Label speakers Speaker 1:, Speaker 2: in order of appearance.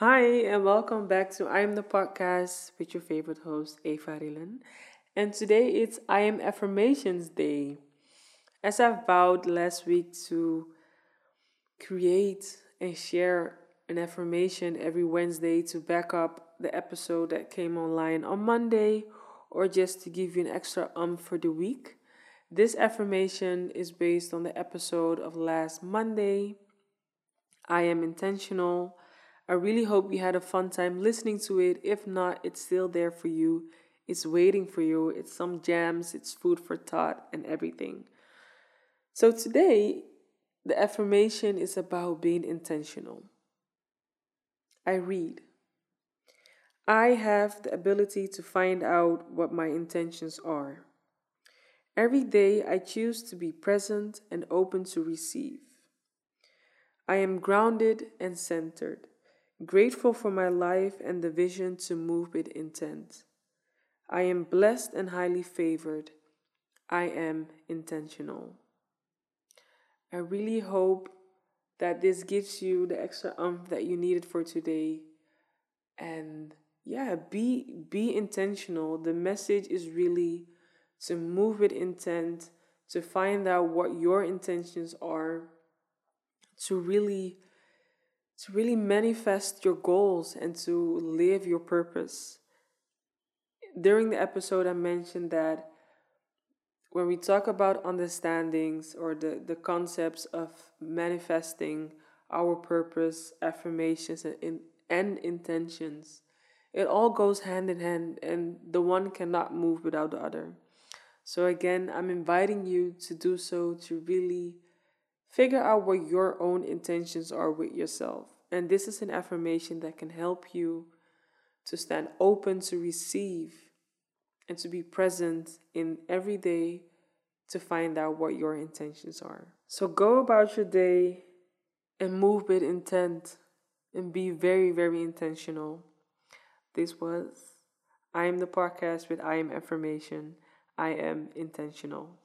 Speaker 1: Hi, and welcome back to I Am the Podcast with your favorite host, Eva Rillen. And today it's I Am Affirmations Day. As I vowed last week to create and share an affirmation every Wednesday to back up the episode that came online on Monday, or just to give you an extra um for the week. This affirmation is based on the episode of last Monday. I am intentional. I really hope you had a fun time listening to it. If not, it's still there for you. It's waiting for you. It's some jams, it's food for thought, and everything. So today, the affirmation is about being intentional. I read I have the ability to find out what my intentions are. Every day I choose to be present and open to receive. I am grounded and centered, grateful for my life and the vision to move with intent. I am blessed and highly favored. I am intentional. I really hope that this gives you the extra umph that you needed for today. And yeah, be be intentional. The message is really to move with intent, to find out what your intentions are, to really to really manifest your goals and to live your purpose. During the episode I mentioned that when we talk about understandings or the, the concepts of manifesting our purpose, affirmations, and, and intentions, it all goes hand in hand, and the one cannot move without the other. So, again, I'm inviting you to do so to really figure out what your own intentions are with yourself. And this is an affirmation that can help you to stand open to receive and to be present in every day to find out what your intentions are. So, go about your day and move with intent and be very, very intentional. This was I am the podcast with I am affirmation. I am intentional.